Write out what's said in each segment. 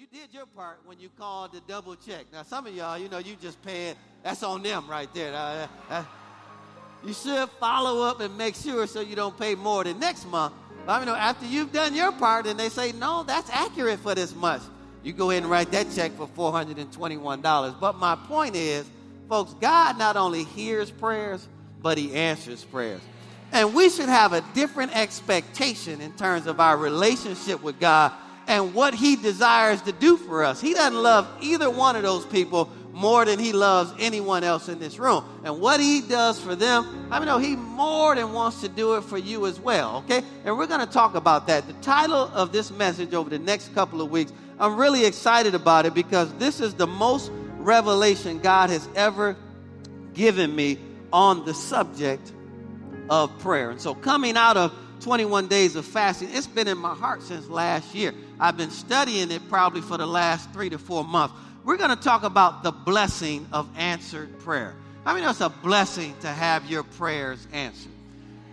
you did your part when you called to double check. Now, some of y'all, you know, you just paying. That's on them right there. Uh, uh, you should follow up and make sure so you don't pay more than next month. But I mean, after you've done your part and they say, no, that's accurate for this much, you go ahead and write that check for $421. But my point is, folks, God not only hears prayers, but He answers prayers. And we should have a different expectation in terms of our relationship with God and what He desires to do for us. He doesn't love either one of those people more than He loves anyone else in this room. And what He does for them, I mean, no, He more than wants to do it for you as well, okay? And we're going to talk about that. The title of this message over the next couple of weeks, I'm really excited about it because this is the most revelation God has ever given me on the subject of prayer. And so, coming out of 21 days of fasting, it's been in my heart since last year. I've been studying it probably for the last three to four months. We're going to talk about the blessing of answered prayer. I mean, it's a blessing to have your prayers answered.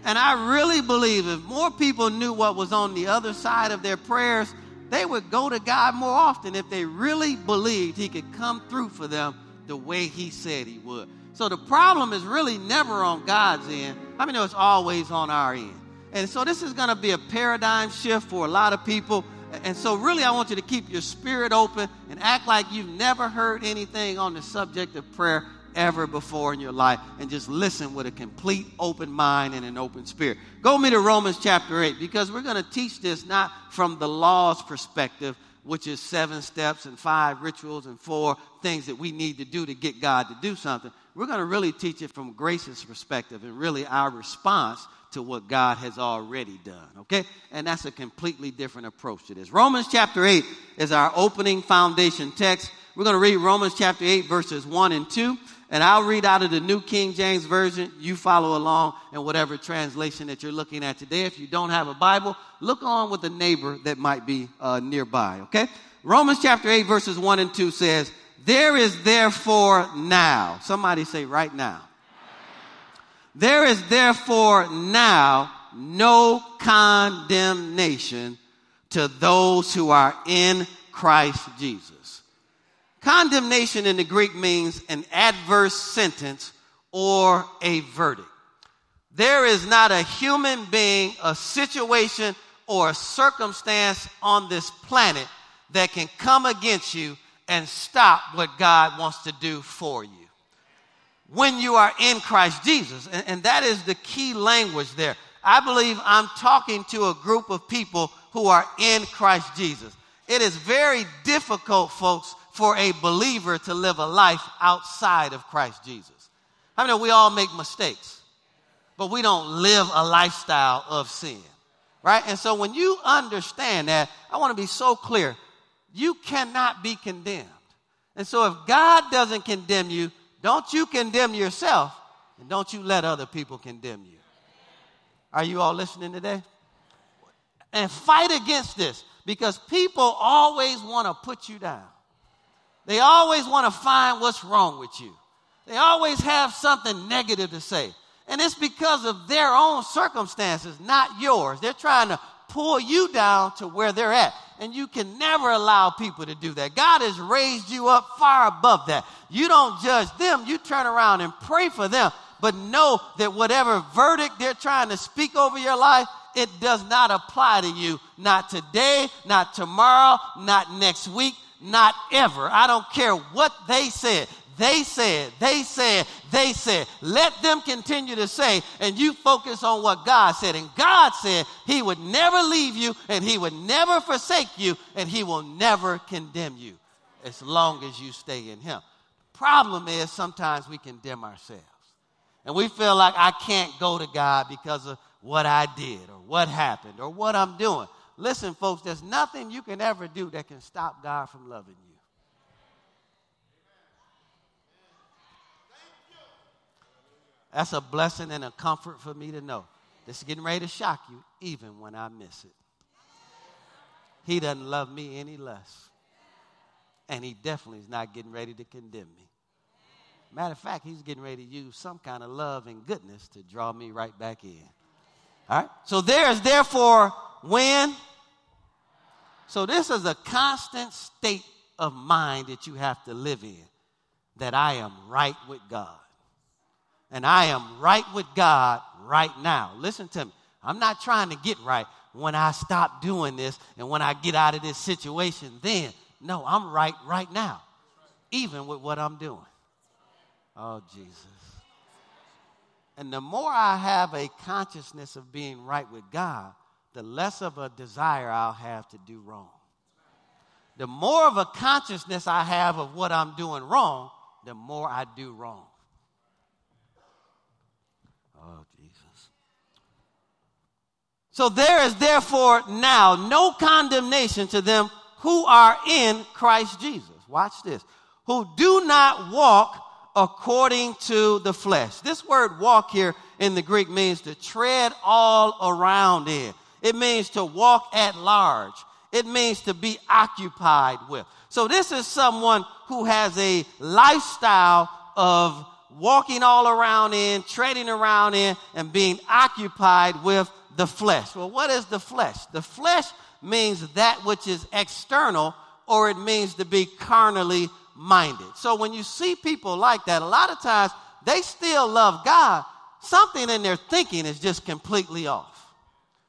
And I really believe if more people knew what was on the other side of their prayers, they would go to God more often if they really believed He could come through for them the way He said He would. So the problem is really never on God's end. I mean, it's always on our end. And so this is going to be a paradigm shift for a lot of people. And so, really, I want you to keep your spirit open and act like you've never heard anything on the subject of prayer ever before in your life and just listen with a complete open mind and an open spirit. Go me to Romans chapter 8 because we're going to teach this not from the law's perspective, which is seven steps and five rituals and four things that we need to do to get God to do something we're going to really teach it from grace's perspective and really our response to what God has already done, okay? And that's a completely different approach to this. Romans chapter 8 is our opening foundation text. We're going to read Romans chapter 8, verses 1 and 2. And I'll read out of the New King James Version. You follow along in whatever translation that you're looking at today. If you don't have a Bible, look on with a neighbor that might be uh, nearby, okay? Romans chapter 8, verses 1 and 2 says, there is therefore now, somebody say right now. There is therefore now no condemnation to those who are in Christ Jesus. Condemnation in the Greek means an adverse sentence or a verdict. There is not a human being, a situation, or a circumstance on this planet that can come against you and stop what God wants to do for you. When you are in Christ Jesus, and, and, that is the key language there. I believe I'm talking to a group of people who are in Christ Jesus. It is very difficult, folks, for a believer to live a life outside of Christ Jesus. I mean, we all make mistakes, but we don't live a lifestyle of sin, right? And so when you understand that, I want to be so clear you cannot be condemned. And so if God doesn't condemn you, don't you condemn yourself and don't you let other people condemn you. Are you all listening today? And fight against this because people always want to put you down. They always want to find what's wrong with you. They always have something negative to say. And it's because of their own circumstances, not yours. They're trying to pull you down to where they're at. And you can never allow people to do that. God has raised you up far above that. You don't judge them, you turn around and pray for them. But know that whatever verdict they're trying to speak over your life, it does not apply to you. Not today, not tomorrow, not next week, not ever. I don't care what they said. They said, they said, they said. Let them continue to say, and you focus on what God said. And God said He would never leave you, and He would never forsake you, and He will never condemn you as long as you stay in Him. The problem is, sometimes we condemn ourselves. And we feel like I can't go to God because of what I did, or what happened, or what I'm doing. Listen, folks, there's nothing you can ever do that can stop God from loving you. That's a blessing and a comfort for me to know. This is getting ready to shock you, even when I miss it. He doesn't love me any less. And he definitely is not getting ready to condemn me. Matter of fact, he's getting ready to use some kind of love and goodness to draw me right back in. All right? So there is therefore when So, this is a constant state of mind that you have to live in that I am right with God. And I am right with God right now. Listen to me. I'm not trying to get right when I stop doing this and when I get out of this situation, then. No, I'm right right now, even with what I'm doing. Oh, Jesus. And the more I have a consciousness of being right with God, the less of a desire I'll have to do wrong. The more of a consciousness I have of what I'm doing wrong, the more I do wrong. Oh, Jesus. So there is therefore now no condemnation to them who are in Christ Jesus. Watch this. Who do not walk according to the flesh. This word walk here in the Greek means to tread all around in. It means to walk at large. It means to be occupied with. So this is someone who has a lifestyle of walking all around in, treading around in, and being occupied with the flesh. Well, what is the flesh? The flesh means that which is external, or it means to be carnally minded. So when you see people like that, a lot of times they still love God. Something in their thinking is just completely off.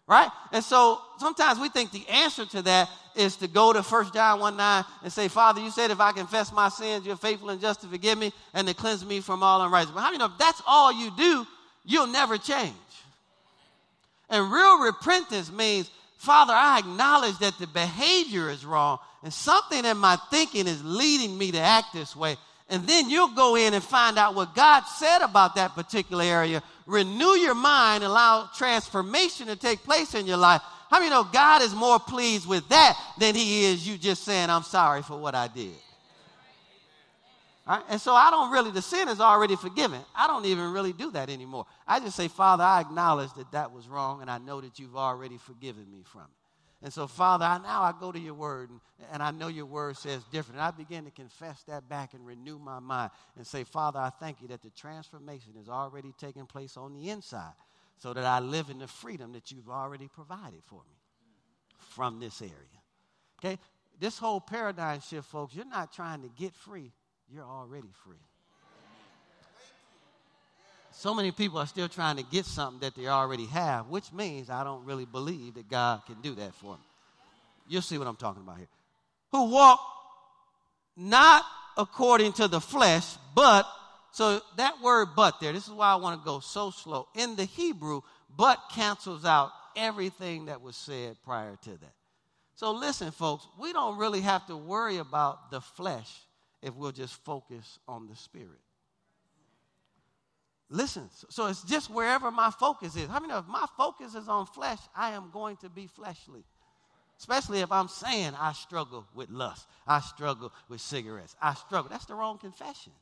Right? And so sometimes we think the answer to that is to go to 1 John 1 9 and say, Father, you said if I confess my sins, you're faithful and just to forgive me and to cleanse me from all unrighteousness. But how many know if that's all you do, you'll never change? And real repentance means, Father, I acknowledge that the behavior is wrong and something in my thinking is leading me to act this way. And then you'll go in and find out what God said about that particular area. Renew your mind, allow transformation to take place in your life. How many know God is more pleased with that than he is you just saying, I'm sorry for what I did? Right? And so I don't really, the sin is already forgiven. I don't even really do that anymore. I just say, Father, I acknowledge that that was wrong, and I know that you've already forgiven me from it. And so, Father, I, now I go to your word, and, and I know your word says different. And I begin to confess that back and renew my mind and say, Father, I thank you that the transformation is already taking place on the inside so that I live in the freedom that you've already provided for me from this area. Okay? This whole paradigm shift, folks, you're not trying to get free, you're already free. So many people are still trying to get something that they already have, which means I don't really believe that God can do that for me. You'll see what I'm talking about here. Who walk not according to the flesh, but, so that word but there, this is why I want to go so slow. In the Hebrew, but cancels out everything that was said prior to that. So listen, folks, we don't really have to worry about the flesh if we'll just focus on the spirit. Listen, so it's just wherever my focus is. How many know if my focus is on flesh, I am going to be fleshly? Especially if I'm saying I struggle with lust, I struggle with cigarettes, I struggle. That's the wrong confession.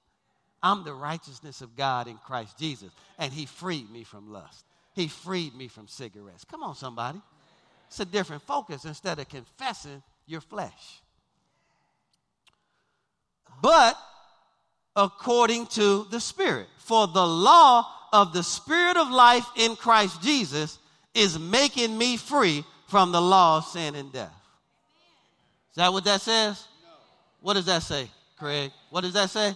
I'm the righteousness of God in Christ Jesus, and He freed me from lust. He freed me from cigarettes. Come on, somebody. It's a different focus instead of confessing your flesh. But according to the Spirit. For the law of the Spirit of life in Christ Jesus is making me free from the law of sin and death. Is that what that says? What does that say, Craig? What does that say?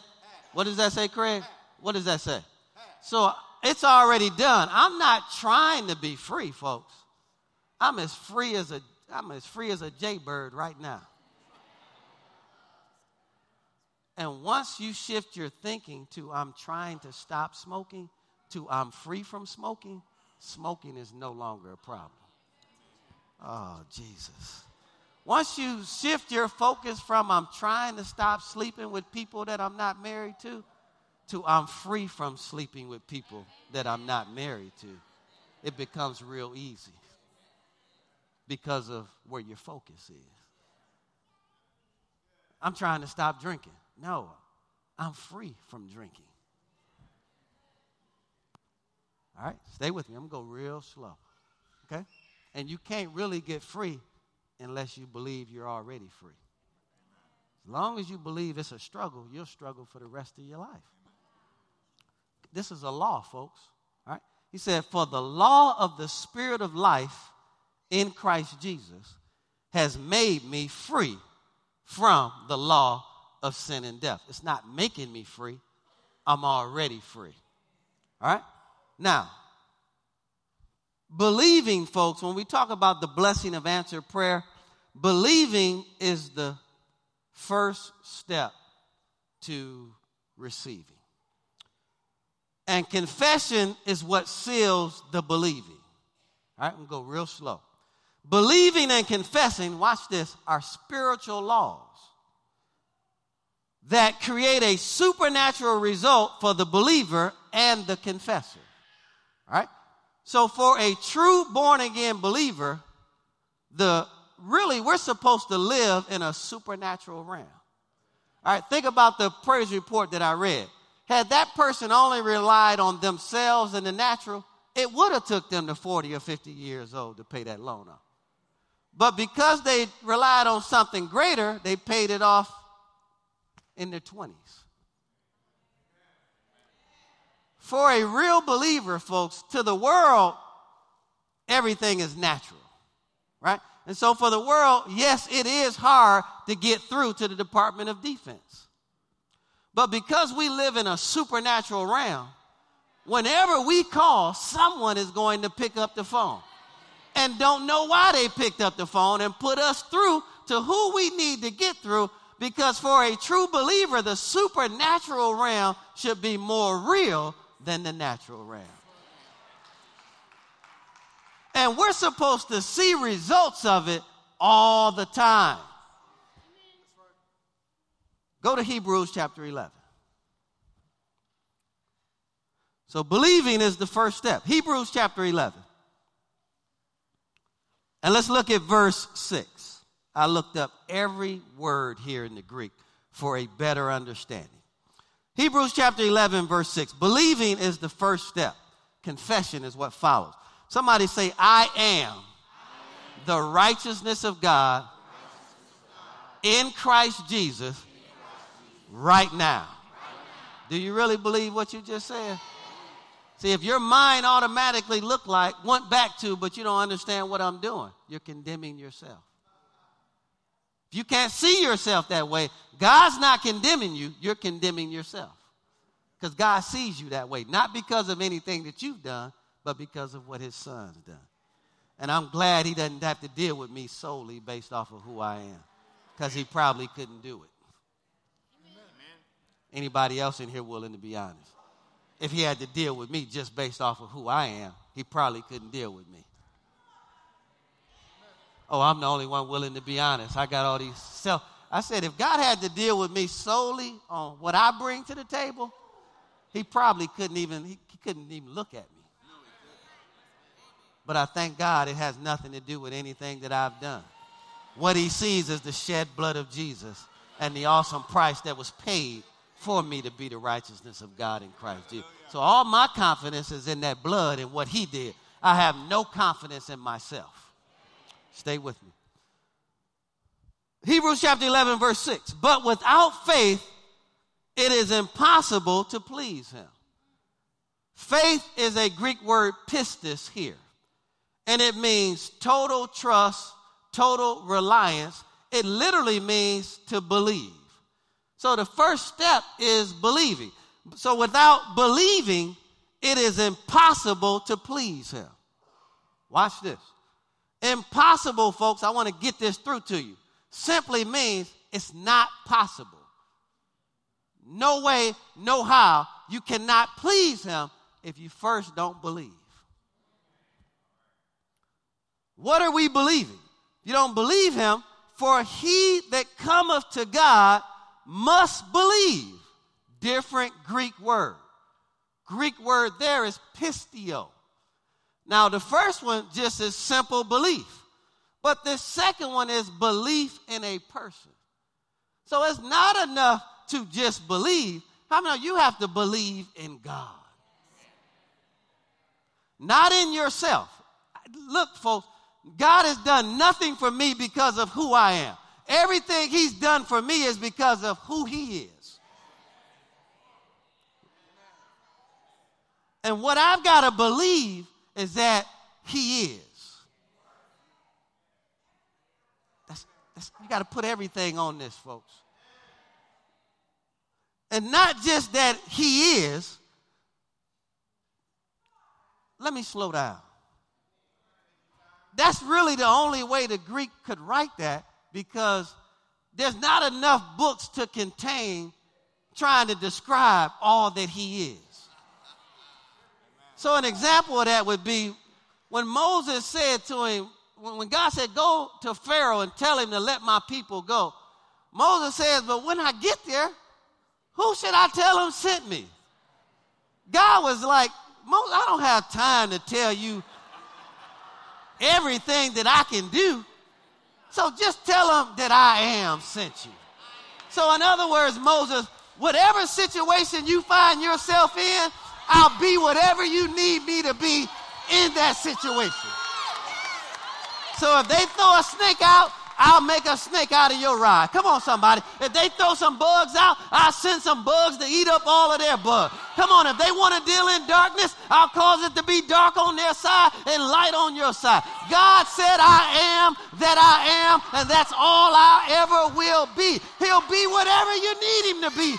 What does that say, Craig? What does that say? So it's already done. I'm not trying to be free, folks. I'm as free as a I'm as free as a jaybird right now. And once you shift your thinking to I'm trying to stop smoking to I'm free from smoking, smoking is no longer a problem. Oh, Jesus. Once you shift your focus from I'm trying to stop sleeping with people that I'm not married to, to I'm free from sleeping with people that I'm not married to, it becomes real easy because of where your focus is. I'm trying to stop drinking. No, I'm free from drinking. All right, stay with me. I'm going to go real slow. Okay? And you can't really get free unless you believe you're already free. As long as you believe it's a struggle, you'll struggle for the rest of your life. This is a law, folks. All right? He said, For the law of the Spirit of life in Christ Jesus has made me free from the law of sin and death. It's not making me free, I'm already free. All right? Now, believing, folks, when we talk about the blessing of answered prayer, believing is the first step to receiving. And confession is what seals the believing. All right, I'm going to go real slow. Believing and confessing, watch this, are spiritual laws that create a supernatural result for the believer and the confessor. All right? So for a true born again believer, the really we're supposed to live in a supernatural realm. All right, think about the praise report that I read. Had that person only relied on themselves and the natural, it would have took them to 40 or 50 years old to pay that loan off. But because they relied on something greater, they paid it off in their 20s. For a real believer, folks, to the world, everything is natural, right? And so for the world, yes, it is hard to get through to the Department of Defense. But because we live in a supernatural realm, whenever we call, someone is going to pick up the phone and don't know why they picked up the phone and put us through to who we need to get through because for a true believer, the supernatural realm should be more real than the natural realm. And we're supposed to see results of it all the time. Go to Hebrews chapter 11. So, believing is the first step. Hebrews chapter 11. And let's look at verse 6. I looked up every word here in the Greek for a better understanding. Hebrews chapter 11, verse 6. Believing is the first step, confession is what follows. Somebody say, I am the righteousness of God in Christ Jesus right now. Do you really believe what you just said? See, if your mind automatically looked like, went back to, but you don't understand what I'm doing, you're condemning yourself. If you can't see yourself that way, God's not condemning you, you're condemning yourself. Because God sees you that way, not because of anything that you've done, but because of what his son's done. And I'm glad he doesn't have to deal with me solely based off of who I am, because he probably couldn't do it. Anybody else in here willing to be honest? if he had to deal with me just based off of who I am, he probably couldn't deal with me. Oh, I'm the only one willing to be honest. I got all these self. I said, if God had to deal with me solely on what I bring to the table, he probably couldn't even, he couldn't even look at me. But I thank God it has nothing to do with anything that I've done. What he sees is the shed blood of Jesus and the awesome price that was paid for me to be the righteousness of God in Christ Jesus. So all my confidence is in that blood and what he did. I have no confidence in myself. Stay with me. Hebrews chapter 11, verse 6. But without faith, it is impossible to please him. Faith is a Greek word pistis here, and it means total trust, total reliance. It literally means to believe. So the first step is believing. So without believing, it is impossible to please him. Watch this. Impossible, folks, I want to get this through to you. Simply means it's not possible. No way, no how. You cannot please him if you first don't believe. What are we believing? You don't believe him, for he that cometh to God must believe. Different Greek word. Greek word there is pisteuo. Now, the first one just is simple belief, but the second one is belief in a person. So it's not enough to just believe. How many you have to believe in God? Not in yourself. Look, folks, God has done nothing for me because of who I am. Everything he's done for me is because of who he is. And what I've got to believe is that he is. that's you got to put everything on this, folks. And not just that he is. Let me slow down. That's really the only way the Greek could write that because there's not enough books to contain trying to describe all that he is. So, an example of that would be when Moses said to him, when God said, Go to Pharaoh and tell him to let my people go, Moses says, But when I get there, who should I tell him sent me? God was like, Moses, I don't have time to tell you everything that I can do. So just tell them that I am sent you. So, in other words, Moses, whatever situation you find yourself in, I'll be whatever you need me to be in that situation. So if they throw a snake out, I'll make a snake out of your ride. Come on, somebody. If they throw some bugs out, I'll send some bugs to eat up all of their bugs. Come on, if they want to deal in darkness, I'll cause it to be dark on their side and light on your side. God said, I am that I am, and that's all I ever will be. He'll be whatever you need him to be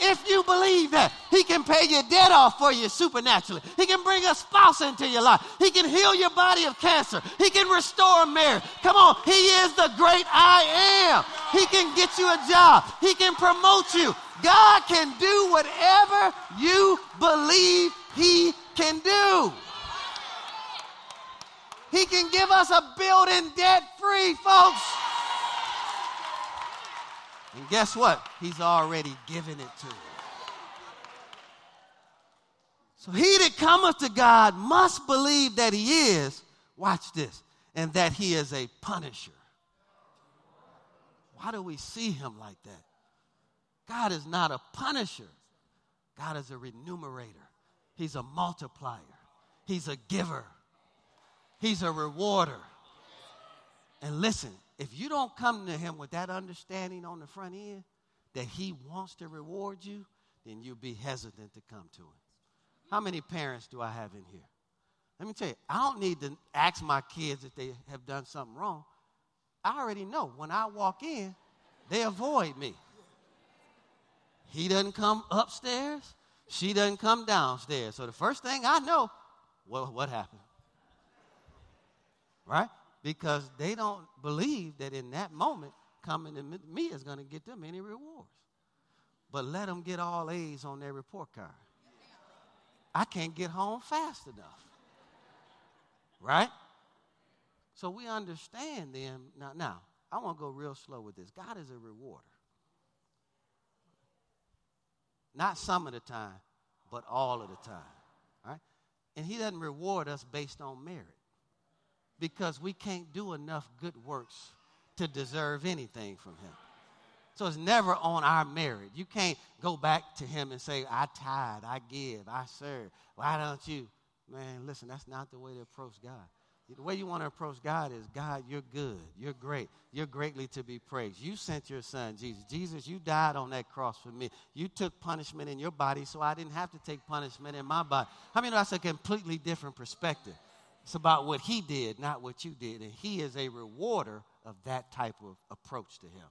if you believe that, He can pay your debt off for you supernaturally. He can bring a spouse into your life. He can heal your body of cancer. He can restore marriage. Come on, He is the great I am. He can get you a job. He can promote you. God can do whatever you believe He can do. He can give us a building debt free, folks. And guess what? He's already given it to us. So he that cometh to God must believe that he is, watch this, and that he is a punisher. Why do we see him like that? God is not a punisher. God is a remunerator. He's a multiplier. He's a giver. He's a rewarder. And listen, if you don't come to him with that understanding on the front end that he wants to reward you, then you'll be hesitant to come to him. How many parents do I have in here? Let me tell you, I don't need to ask my kids if they have done something wrong. I already know when I walk in, they avoid me. He doesn't come upstairs, she doesn't come downstairs. So the first thing I know, well, what happened? Right? Because they don't believe that in that moment coming to me is going to get them any rewards. But let them get all A's on their report card. I can't get home fast enough. Right? So we understand them. Now, now I want to go real slow with this. God is a rewarder. Not some of the time, but all of the time. Right? And He doesn't reward us based on merit because we can't do enough good works to deserve anything from him. So it's never on our merit. You can't go back to him and say, I tithe, I give, I serve. Why don't you? Man, listen, that's not the way to approach God. The way you want to approach God is God, you're good. You're great. You're greatly to be praised. You sent your son, Jesus. Jesus, you died on that cross for me. You took punishment in your body so I didn't have to take punishment in my body. I mean, that's a completely different perspective. It's about what he did, not what you did. And he is a rewarder of that type of approach to him.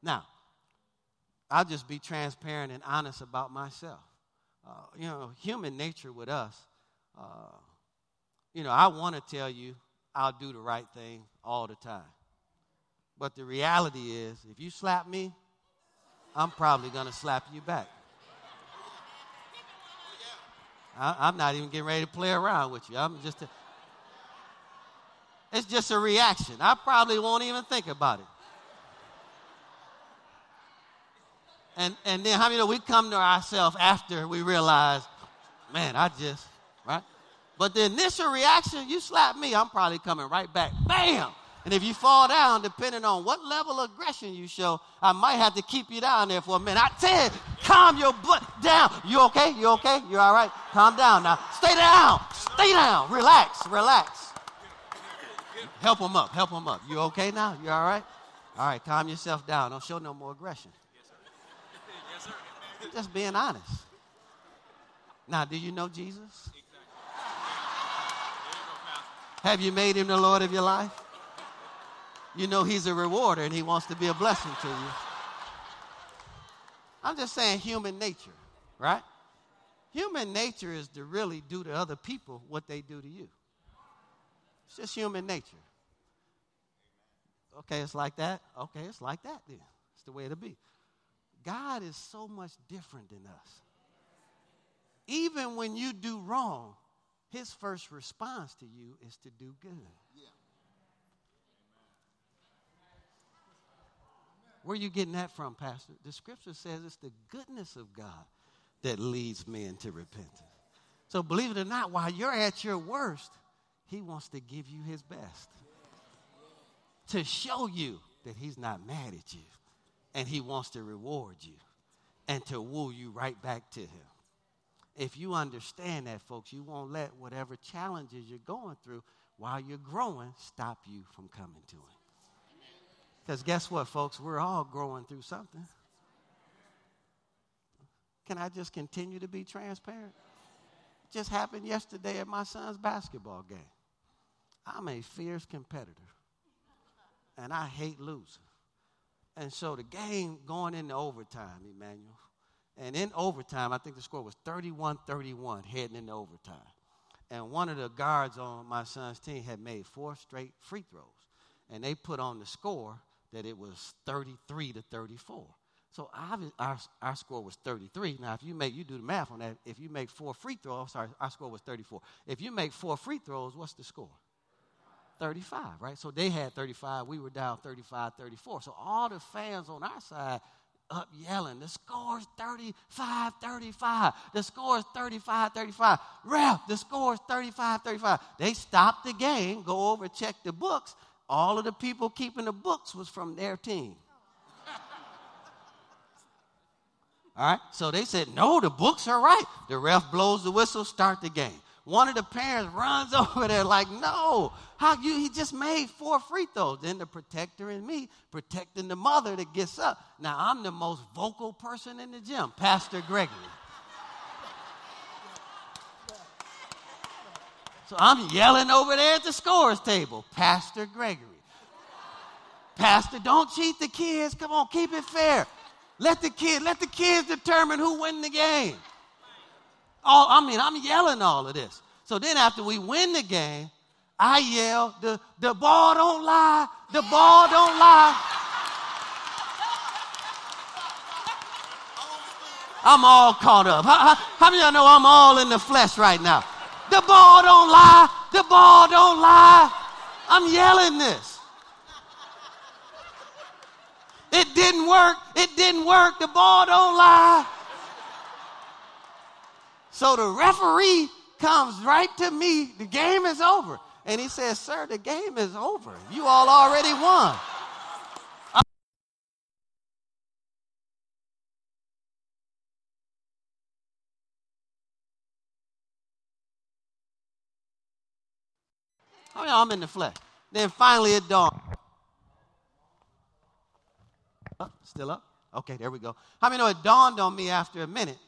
Now, I'll just be transparent and honest about myself. Uh, you know, human nature with us, uh, you know, I want to tell you I'll do the right thing all the time. But the reality is, if you slap me, I'm probably going to slap you back. I, am not even getting ready to play around with you. I'm just. It's just a reaction. I probably won't even think about it. And, and then how many know we come to ourselves after we realize, man, I just, right? But the initial reaction, you slap me, I'm probably coming right back. Bam! And if you fall down, depending on what level of aggression you show, I might have to keep you down there for a minute. I said, calm your butt down. You okay? You okay? You all right? Calm down now. Stay down. Stay down. Relax. Relax. Help him up. Help him up. You okay now? You all right? All right, calm yourself down. Don't show no more aggression. Yes, sir. Yes, sir. Just being honest. Now, do you know Jesus? Exactly. Have you made him the Lord of your life? you know he's a rewarder and he wants to be a blessing to you. I'm just saying human nature, right? Human nature is to really do to other people what they do to you. It's just human nature. Okay, it's like that. Okay, it's like that then. It's the way it'll be. God is so much different than us. Even when you do wrong, his first response to you is to do good. Where are you getting that from, Pastor? The scripture says it's the goodness of God that leads men to repentance. So believe it or not, while you're at your worst, he wants to give you his best. To show you that he's not mad at you. And he wants to reward you and to woo you right back to him. If you understand that, folks, you won't let whatever challenges you're going through while you're growing stop you from coming to him. Because guess what, folks? We're all growing through something. Can I just continue to be transparent? Just happened yesterday at my son's basketball game. I'm a fierce competitor, and I hate losing. And so the game going into overtime, Emmanuel. And in overtime, I think the score was 31 31 heading into overtime. And one of the guards on my son's team had made four straight free throws. And they put on the score that it was 33 to 34. So our, our score was 33. Now, if you make, you do the math on that. If you make four free throws, sorry, our score was 34. If you make four free throws, what's the score? 35, right? So they had 35. We were down 35, 34. So all the fans on our side up yelling, the score is 35, 35. The score is 35, 35. Ref, the score is 35, 35. They stopped the game, go over, check the books all of the people keeping the books was from their team. All right, so they said, No, the books are right. The ref blows the whistle, start the game. One of the parents runs over there, like, No, how you? He just made four free throws. Then the protector and me protecting the mother that gets up. Now, I'm the most vocal person in the gym, Pastor Gregory. So I'm yelling over there at the scores table, Pastor Gregory. Pastor, don't cheat the kids. Come on, keep it fair. Let the kid, let the kids determine who win the game. All, I mean, I'm yelling all of this. So then after we win the game, I yell, the, the ball don't lie, the ball don't lie. I'm all caught up. How, how, how many of y'all know I'm all in the flesh right now? The ball don't lie. The ball don't lie. I'm yelling this. It didn't work. It didn't work. The ball don't lie. So the referee comes right to me. The game is over. And he says, Sir, the game is over. You all already won. Oh, yeah, I'm in the flesh. Then finally it dawned. Oh, still up? Okay, there we go. How many know it dawned on me after a minute?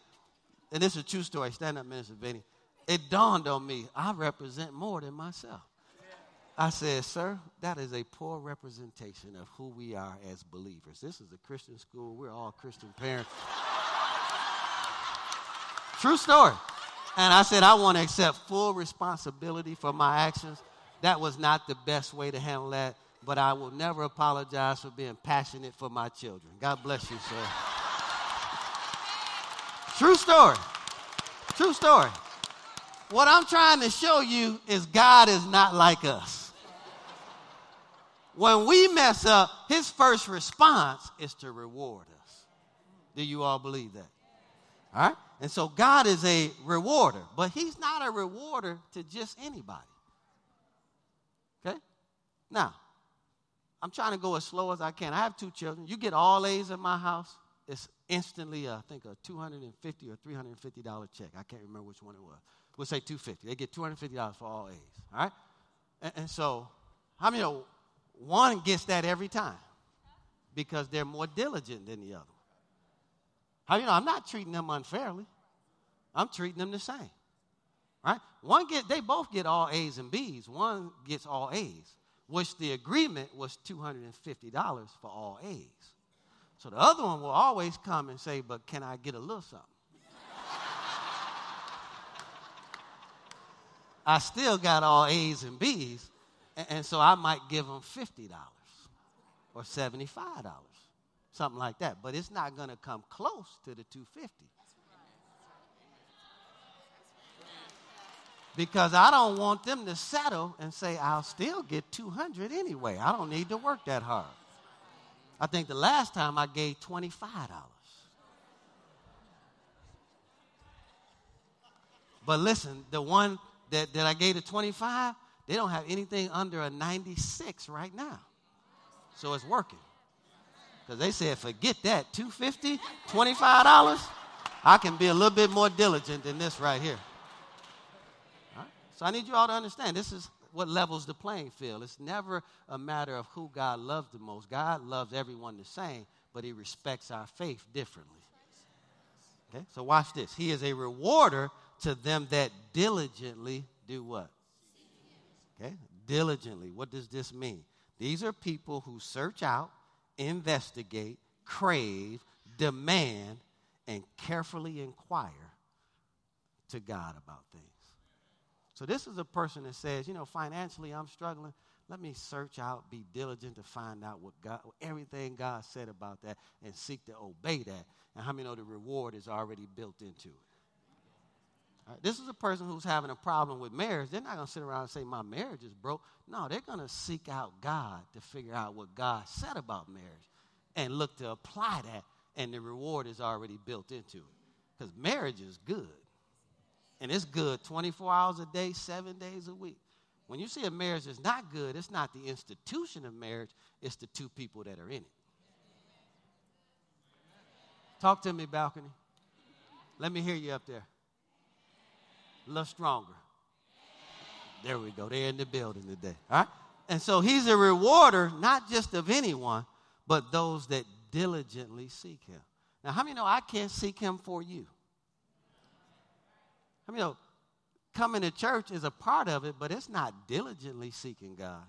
And this is a true story. Stand up, Minister Benny. It dawned on me, I represent more than myself. I said, Sir, that is a poor representation of who we are as believers. This is a Christian school. We're all Christian parents. True story. And I said, I want to accept full responsibility for my actions that was not the best way to handle that, but I will never apologize for being passionate for my children. God bless you, sir. True story. True story. What I'm trying to show you is God is not like us. When we mess up, his first response is to reward us. Do you all believe that? All right? And so God is a rewarder, but he's not a rewarder to just anybody. Okay? Now, I'm trying to go as slow as I can. I have two children. You get all A's in my house, it's instantly, uh, I think, a 250 or $350 check. I can't remember which one it was. We'll say 250. They get $250 for all A's. All right? And, and so, how many know one gets that every time? Because they're more diligent than the other. How you know I'm not treating them unfairly? I'm treating them the same. Right? One get they both get all A's and B's. One gets all A's. which the agreement was $250 for all A's. So the other one will always come and say, But can I get a little something? I still got all A's and B's, and, so I might give them $50 or $75, something like that. But it's not going to come close to the 250 because I don't want them to settle and say, I'll still get 200 anyway. I don't need to work that hard. I think the last time I gave $25. But listen, the one that, that I gave the 25, they don't have anything under a 96 right now. So it's working. Because they said, forget that, 250 $25, I can be a little bit more diligent than this right here. So I need you all to understand this is what levels the playing field. It's never a matter of who God loves the most. God loves everyone the same, but he respects our faith differently. Okay, so watch this. He is a rewarder to them that diligently do what? Okay, diligently. What does this mean? These are people who search out, investigate, crave, demand, and carefully inquire to God about things. So this is a person that says, you know, financially I'm struggling. Let me search out, be diligent to find out what God, everything God said about that, and seek to obey that. And how many know the reward is already built into it? This is a person who's having a problem with marriage. They're not going to sit around and say, My marriage is broke. No, they're going to seek out God to figure out what God said about marriage and look to apply that, and the reward is already built into it. Because marriage is good. And it's good 24 hours a day, seven days a week. When you see a marriage that's not good, it's not the institution of marriage, it's the two people that are in it. Talk to me, balcony. Let me hear you up there little stronger. There we go. They're in the building today. All right? And so he's a rewarder, not just of anyone, but those that diligently seek him. Now, how many know I can't seek him for you? How many know coming to church is a part of it, but it's not diligently seeking God.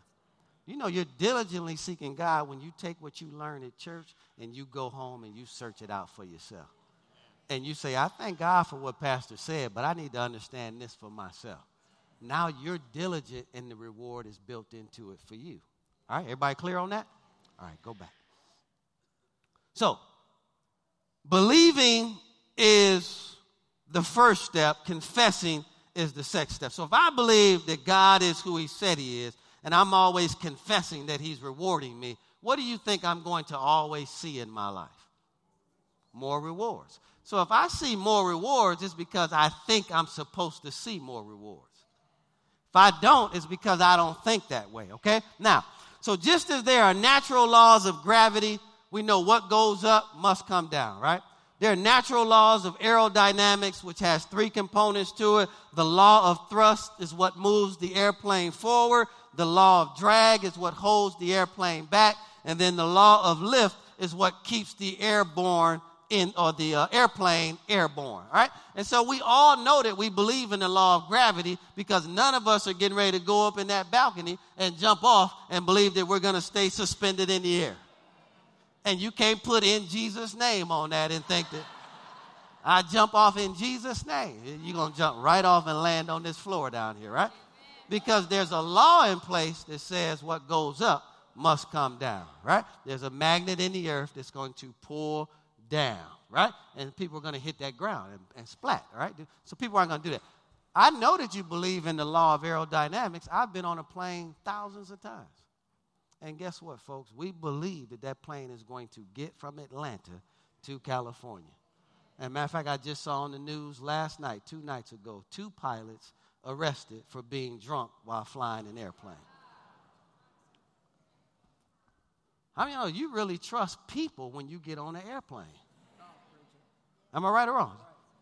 You know, you're diligently seeking God when you take what you learn at church and you go home and you search it out for yourself and you say, I thank God for what Pastor said, but I need to understand this for myself. Now you're diligent and the reward is built into it for you. All right, everybody clear on that? All right, go back. So, believing is the first step, confessing is the second step. So, if I believe that God is who He said He is, and I'm always confessing that He's rewarding me, what do you think I'm going to always see in my life? More rewards. So if I see more rewards, it's because I think I'm supposed to see more rewards. If I don't, it's because I don't think that way, okay? Now, so just as there are natural laws of gravity, we know what goes up must come down, right? There are natural laws of aerodynamics, which has three components to it. The law of thrust is what moves the airplane forward. The law of drag is what holds the airplane back. And then the law of lift is what keeps the airborne in or the uh, airplane airborne, right? And so we all know that we believe in the law of gravity because none of us are getting ready to go up in that balcony and jump off and believe that we're going to stay suspended in the air. And you can't put in Jesus' name on that and think that I jump off in Jesus' name. You're going to jump right off and land on this floor down here, right? Because there's a law in place that says what goes up must come down, right? There's a magnet in the earth that's going to pull down, right? And people are going to hit that ground and, and splat, right? So people aren't going to do that. I know that you believe in the law of aerodynamics. I've been on a plane thousands of times. And guess what, folks? We believe that that plane is going to get from Atlanta to California. And matter of fact, I just saw on the news last night, two nights ago, two pilots arrested for being drunk while flying an airplane. How many of you really trust people when you get on an airplane? Am I right or wrong?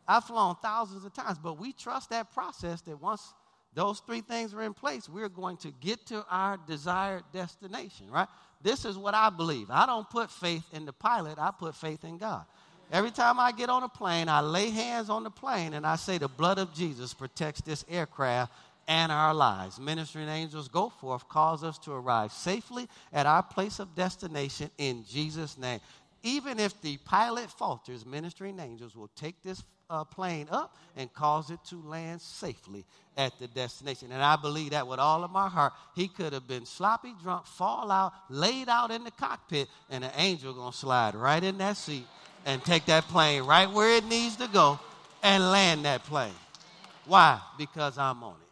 I've flown thousands of times, but we trust that process that once those three things are in place, we're going to get to our desired destination, right? This is what I believe. I don't put faith in the pilot, I put faith in God. Every time I get on a plane, I lay hands on the plane and I say, The blood of Jesus protects this aircraft and our lives. Ministering angels go forth, cause us to arrive safely at our place of destination in Jesus' name. Even if the pilot falters, ministering angels will take this uh, plane up and cause it to land safely at the destination. And I believe that with all of my heart. He could have been sloppy drunk, fall out, laid out in the cockpit, and an angel gonna slide right in that seat and take that plane right where it needs to go and land that plane. Why? Because I'm on it.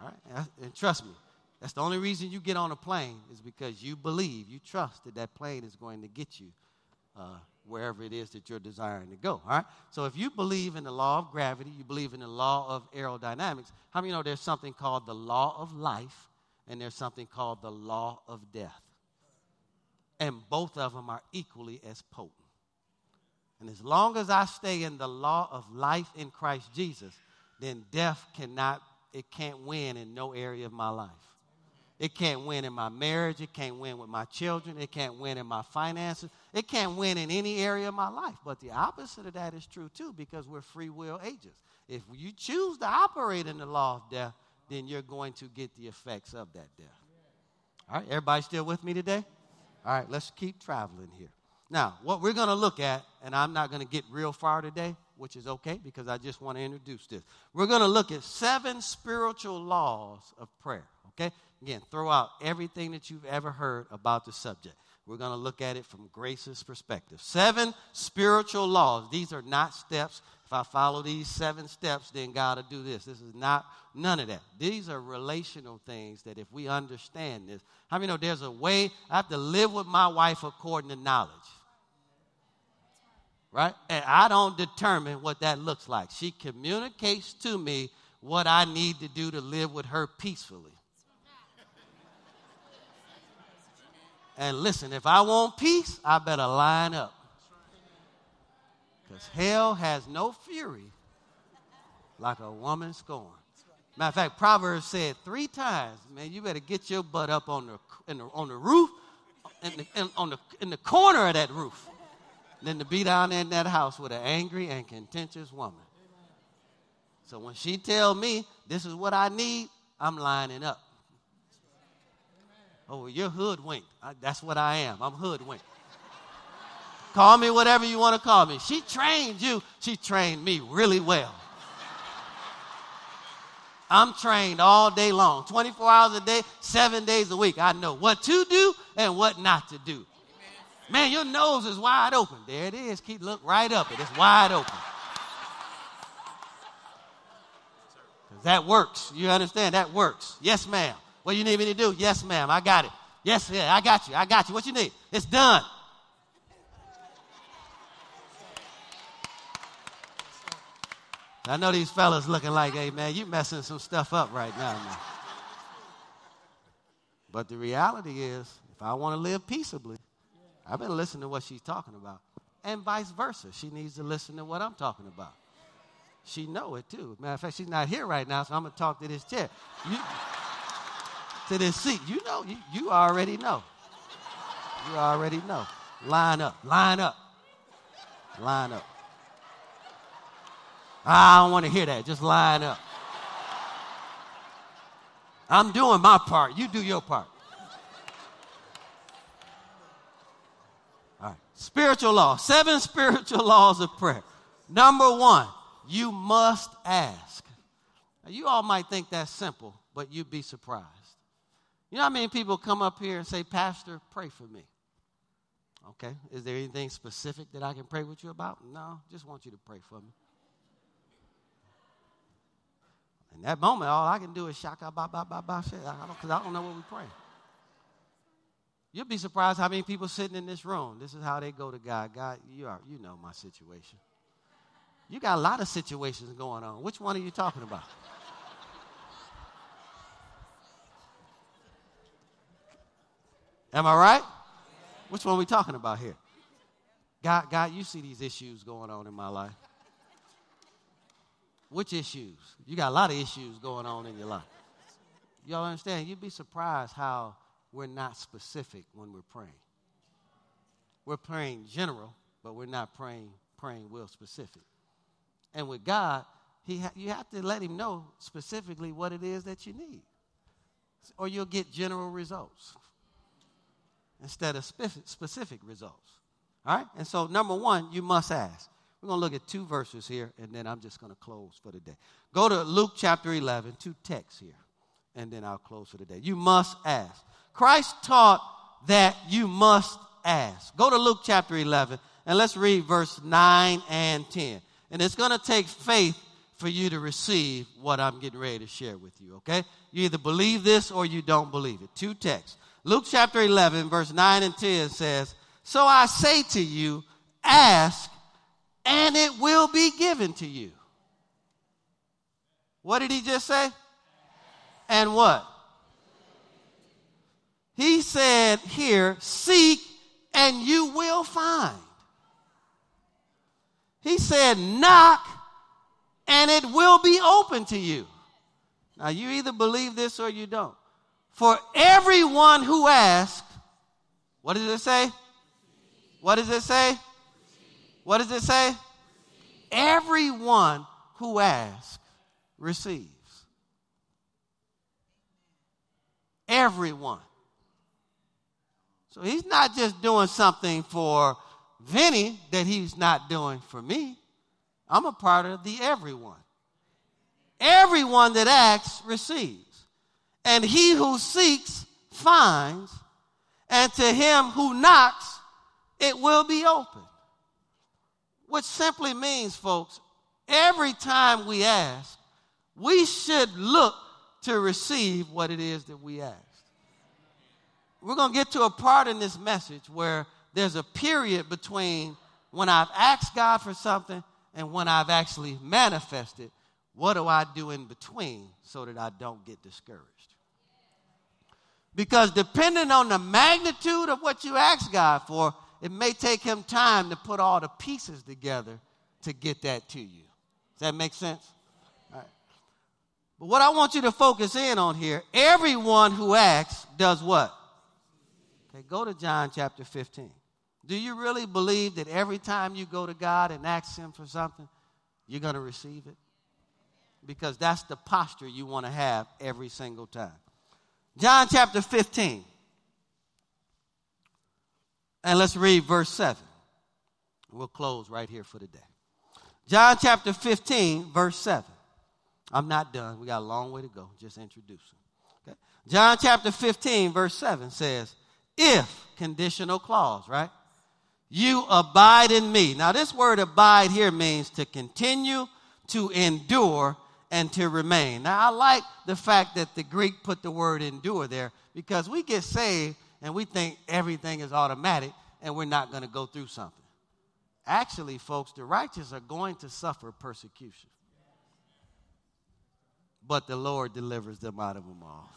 All right? And trust me, that's the only reason you get on a plane is because you believe, you trust that that plane is going to get you uh, wherever it is that you're desiring to go. All right? So if you believe in the law of gravity, you believe in the law of aerodynamics, how many know there's something called the law of life and there's something called the law of death? And both of them are equally as potent. And as long as I stay in the law of life in Christ Jesus, then death cannot, it can't win in no area of my life. It can't win in my marriage. It can't win with my children. It can't win in my finances. It can't win in any area of my life. But the opposite of that is true too because we're free will agents. If you choose to operate in the law of death, then you're going to get the effects of that death. All right, everybody still with me today? All right, let's keep traveling here. Now, what we're going to look at, and I'm not going to get real far today, which is okay because I just want to introduce this. We're going to look at seven spiritual laws of prayer, okay? Again, throw out everything that you've ever heard about the subject. We're going to look at it from Grace's perspective. Seven spiritual laws. These are not steps. If I follow these seven steps, then God will do this. This is not none of that. These are relational things that if we understand this, how many know there's a way I have to live with my wife according to knowledge? right? And I don't determine what that looks like. She communicates to me what I need to do to live with her peacefully. And listen, if I want peace, I better line up. Because hell has no fury like a woman scorned. Matter of fact, Proverbs said three times, man, you better get your butt up on the, the on the roof, in the, in, on the, in the corner of that roof than to be down in that house with an angry and contentious woman. So when she tell me this is what I need, I'm lining up. Oh, you're hoodwinked. I, that's what I am. I'm hoodwinked. call me whatever you want to call me. She trained you. She trained me really well. I'm trained all day long, 24 hours a day, seven days a week. I know what to do and what not to do. Man, your nose is wide open. There it is. Keep look right up it. It's wide open. That works. You understand? That works. Yes, ma'am. What do you need me to do? Yes, ma'am. I got it. Yes, yeah, I got you. I got you. What you need? It's done. I know these fellas looking like, hey man, you messing some stuff up right now, man. But the reality is, if I want to live peaceably, I've been listening to what she's talking about. And vice versa. She needs to listen to what I'm talking about. She know it too. Matter of fact, she's not here right now, so I'm gonna talk to this chair. You, to this seat. You know, you, you already know. You already know. Line up, line up, line up. I don't want to hear that. Just line up. I'm doing my part. You do your part. All right. Spiritual law, seven spiritual laws of prayer. Number one, you must ask. Now, you all might think that's simple, but you'd be surprised. You know how many people come up here and say, Pastor, pray for me? Okay, is there anything specific that I can pray with you about? No, just want you to pray for me. In that moment, all I can do is shaka ba ba ba ba shit. Because I don't know what we're praying. You'll be surprised how many people sitting in this room. This is how they go to God. God, you are you know my situation. You got a lot of situations going on. Which one are you talking about? Am I right? Which one are we talking about here? God, God, you see these issues going on in my life. Which issues? You got a lot of issues going on in your life. Y'all understand? You'd be surprised how we're not specific when we're praying. We're praying general, but we're not praying praying real specific. And with God, he ha- you have to let him know specifically what it is that you need, or you'll get general results instead of specific, results. All right? And so, number one, you must ask. We're going to look at two verses here, and then I'm just going to close for the day. Go to Luke chapter 11, two texts here, and then I'll close for the day. You must ask. Christ taught that you must ask. Go to Luke chapter 11, and let's read verse 9 and 10. And it's going to take faith for you to receive what I'm getting ready to share with you, okay? You either believe this or you don't believe it. Two texts. Luke chapter 11, verse 9 and 10 says, So I say to you, ask, and it will be given to you. What did he just say? And what? He said here, seek and you will find. He said, knock and it will be open to you. Now, you either believe this or you don't. For everyone who asks, what does it say? What does it say? What does it say? Everyone who asks receives. Everyone. So he's not just doing something for Vinny that he's not doing for me. I'm a part of the everyone. Everyone that asks receives. And he who seeks finds. And to him who knocks, it will be open. Which simply means, folks, every time we ask, we should look to receive what it is that we asked. We're going to get to a part in this message where there's a period between when I've asked God for something and when I've actually manifested, what do I do in between so that I don't get discouraged? Because depending on the magnitude of what you ask God for, it may take him time to put all the pieces together to get that to you. Does that make sense? All right. But what I want you to focus in on here, everyone who asks does what? Okay, go to John chapter 15. Do you really believe that every time you go to God and ask Him for something, you're going to receive it? Because that's the posture you want to have every single time. John chapter 15. And let's read verse 7. We'll close right here for the day. John chapter 15, verse 7. I'm not done. We got a long way to go. Just introducing. Okay? John chapter 15, verse 7 says, if conditional clause, right? You abide in me. Now, this word abide here means to continue, to endure, and to remain. Now, I like the fact that the Greek put the word endure there because we get saved and we think everything is automatic and we're not going to go through something. Actually, folks, the righteous are going to suffer persecution. But the Lord delivers them out of them all.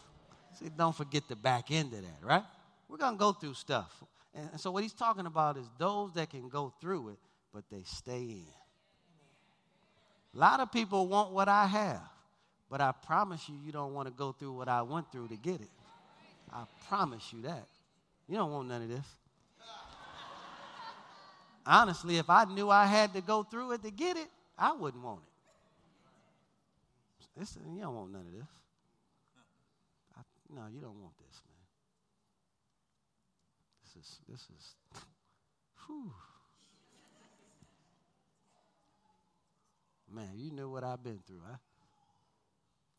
See, don't forget the back end of that, right? We're going to go through stuff. And so what he's talking about is those that can go through it, but they stay in. A lot of people want what I have, but I promise you, you don't want to go through what I went through to get it. I promise you that. You don't want none of this. Honestly, if I knew I had to go through it to get it, I wouldn't want it. This, you don't want none of this. I, no, you don't want this is, this is, whew. Man, you knew what I've been through, huh?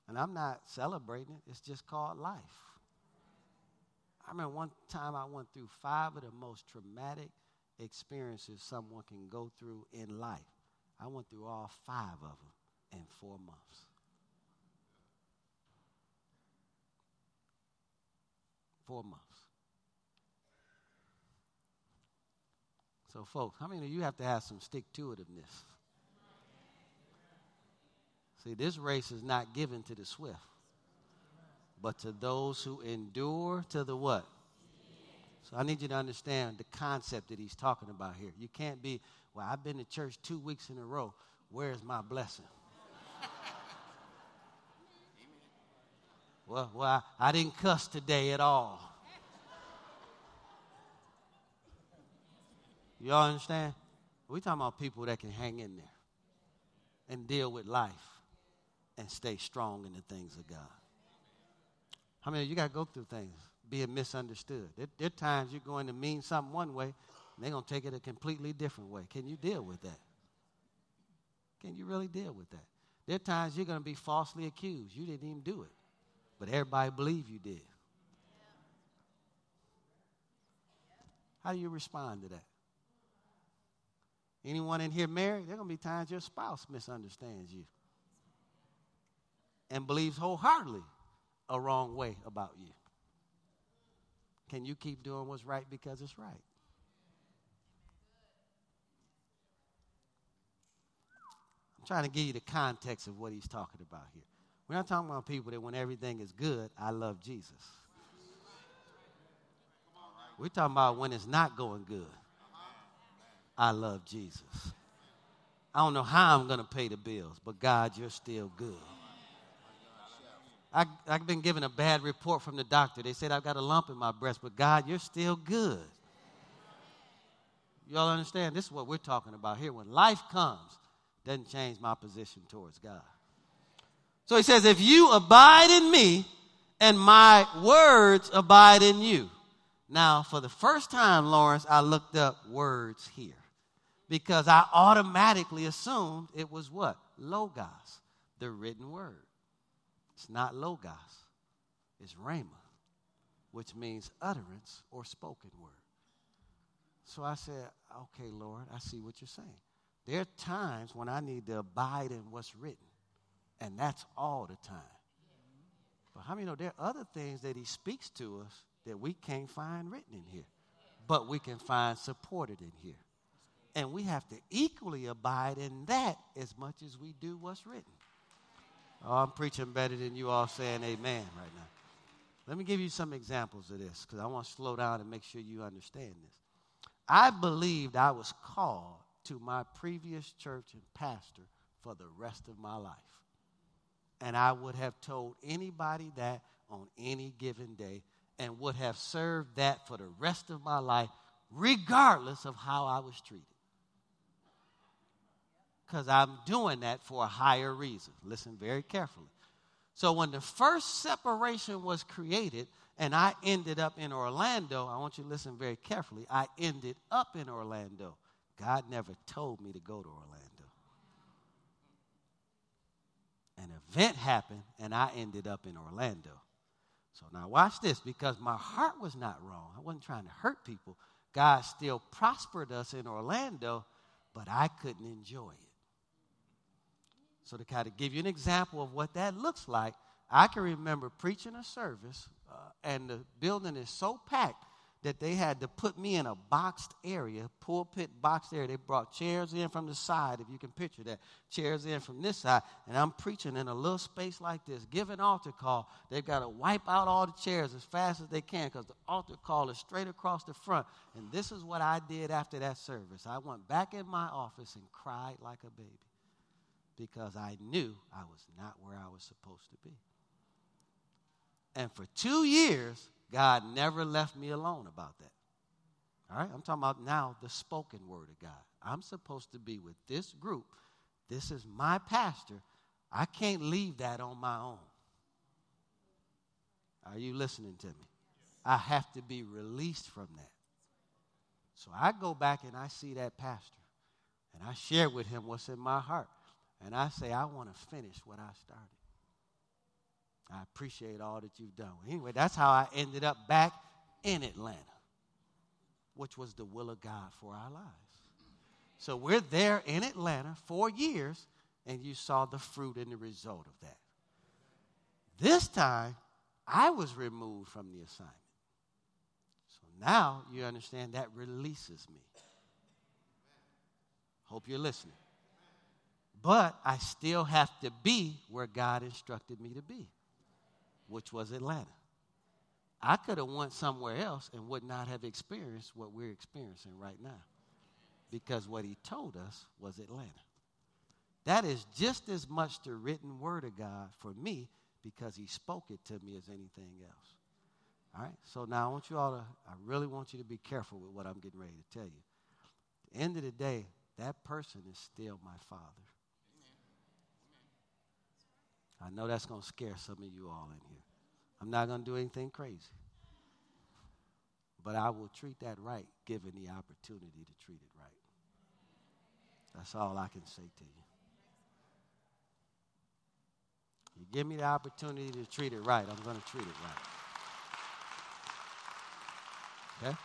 And I'm not celebrating it, it's just called life. I remember one time I went through five of the most traumatic experiences someone can go through in life. I went through all five of them in four months. Four months. So, folks, how many of you have to have some stick to itiveness? See, this race is not given to the swift, but to those who endure to the what? So I need you to understand the concept that he's talking about here. You can't be, well, I've been to church two weeks in a row. Where's my blessing? well, well I, I didn't cuss today at all. Y'all understand? We're talking about people that can hang in there and deal with life and stay strong in the things of God. How many you got to go through things being misunderstood? There, there are times you're going to mean something one way, and they're going to take it a completely different way. Can you deal with that? Can you really deal with that? There are times you're going to be falsely accused. You didn't even do it, but everybody believe you did. How do you respond to that? Anyone in here married? There are going to be times your spouse misunderstands you and believes wholeheartedly a wrong way about you. Can you keep doing what's right because it's right? I'm trying to give you the context of what he's talking about here. We're not talking about people that when everything is good, I love Jesus. We're talking about when it's not going good. I love Jesus. I don't know how I'm going to pay the bills, but God, you're still good. I, I've been given a bad report from the doctor. They said I've got a lump in my breast, but God, you're still good. Y'all understand? This is what we're talking about here. When life comes, doesn't change my position towards God. So he says, if you abide in me and my words abide in you. Now, for the first time, Lawrence, I looked up words here because I automatically assumed it was what? Logos, the written word. It's not Logos, it's Rhema, which means utterance or spoken word. So I said, okay, Lord, I see what you're saying. There are times when I need to abide in what's written, and that's all the time. But how many know there are other things that He speaks to us that we can't find written in here, but we can find supported in here? And we have to equally abide in that as much as we do what's written. Oh, I'm preaching better than you all saying amen right now. Let me give you some examples of this because I want to slow down and make sure you understand this. I believed I was called to my previous church and pastor for the rest of my life. And I would have told anybody that on any given day and would have served that for the rest of my life, regardless of how I was treated because I'm doing that for a higher reason. Listen very carefully. So, when the first separation was created and I ended up in Orlando, I want you to listen very carefully. I ended up in Orlando. God never told me to go to Orlando. An event happened and I ended up in Orlando. So, now watch this because my heart was not wrong. I wasn't trying to hurt people. God still prospered us in Orlando, but I couldn't enjoy it. So, to kind of give you an example of what that looks like, I can remember preaching a service, uh, and the building is so packed that they had to put me in a boxed area, pulpit boxed area. They brought chairs in from the side, if you can picture that. Chairs in from this side, and I'm preaching in a little space like this, giving an altar call. They've got to wipe out all the chairs as fast as they can because the altar call is straight across the front. And this is what I did after that service. I went back in my office and cried like a baby because I knew I was not where I was supposed to be. And for two years, God never left me alone about that. All right? I'm talking about now the spoken word of God. I'm supposed to be with this group. This is my pastor. I can't leave that on my own. Are you listening to me? I have to be released from that. So I go back and I see that pastor and I share with him what's in my heart. And I say, I want to finish what I started. I appreciate all that you've done. Anyway, that's how I ended up back in Atlanta, which was the will of God for our lives. So we're there in Atlanta for years, and you saw the fruit and the result of that. This time, I was removed from the assignment. So now you understand that releases me. Hope you're listening. But I still have to be where God instructed me to be, which was Atlanta. I could have went somewhere else and would not have experienced what we're experiencing right now because what he told us was Atlanta. That is just as much the written word of God for me because he spoke it to me as anything else. All right? So now I want you all to, I really want you to be careful with what I'm getting ready to tell you. At the end of the day, that person is still my father. I know that's going to scare some of you all in here. I'm not going to do anything crazy. But I will treat that right given the opportunity to treat it right. That's all I can say to you. You give me the opportunity to treat it right, I'm going to treat it right. Okay?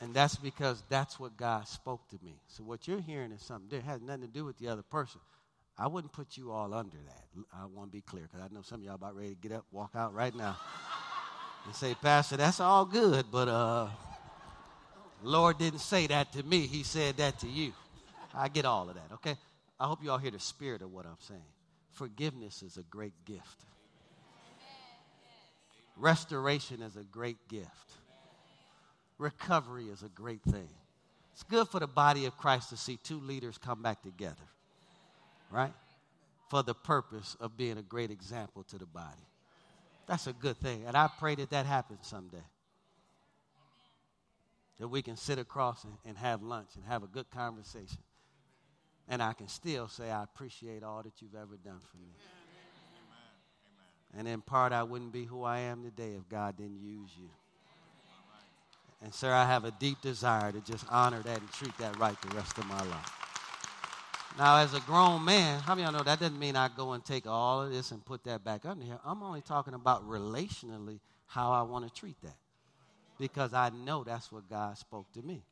And that's because that's what God spoke to me. So what you're hearing is something that has nothing to do with the other person. I wouldn't put you all under that. I want to be clear because I know some of y'all about ready to get up, walk out right now, and say, Pastor, that's all good, but uh, Lord didn't say that to me. He said that to you. I get all of that. Okay. I hope you all hear the spirit of what I'm saying. Forgiveness is a great gift. Restoration is a great gift recovery is a great thing. It's good for the body of Christ to see two leaders come back together, right? For the purpose of being a great example to the body. That's a good thing. And I pray that that happens someday. That we can sit across and, have lunch and have a good conversation. And I can still say, I appreciate all that you've ever done for me. And in part, I wouldn't be who I am today if God didn't use you. And, sir, I have a deep desire to just honor that and treat that right the rest of my life. Now, as a grown man, how many of y'all know that doesn't mean I go and take all of this and put that back under here? I'm only talking about relationally how I want to treat that. Because I know that's what God spoke to me.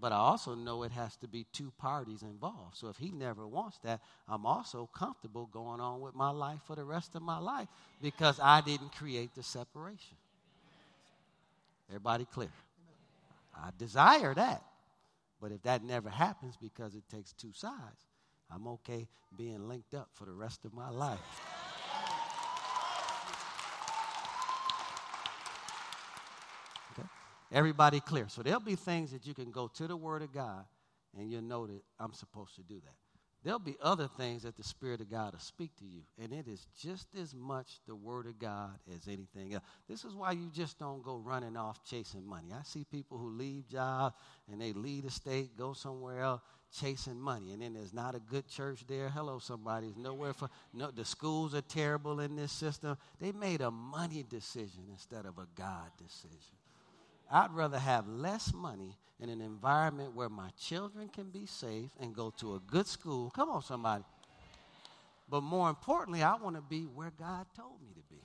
But I also know it has to be two parties involved. So if he never wants that, I'm also comfortable going on with my life for the rest of my life because I didn't create the separation. Everybody clear? I desire that. But if that never happens because it takes two sides, I'm okay being linked up for the rest of my life. Okay? Everybody clear. So there'll be things that you can go to the Word of God and you'll know that I'm supposed to do that. There'll be other things that the Spirit of God will speak to you, and it is just as much the Word of God as anything else. This is why you just don't go running off chasing money. I see people who leave jobs and they leave the state, go somewhere else chasing money, and then there's not a good church there. Hello, somebody. There's nowhere for no. The schools are terrible in this system. They made a money decision instead of a God decision. I'd rather have less money in an environment where my children can be safe and go to a good school. Come on, somebody. But more importantly, I want to be where God told me to be.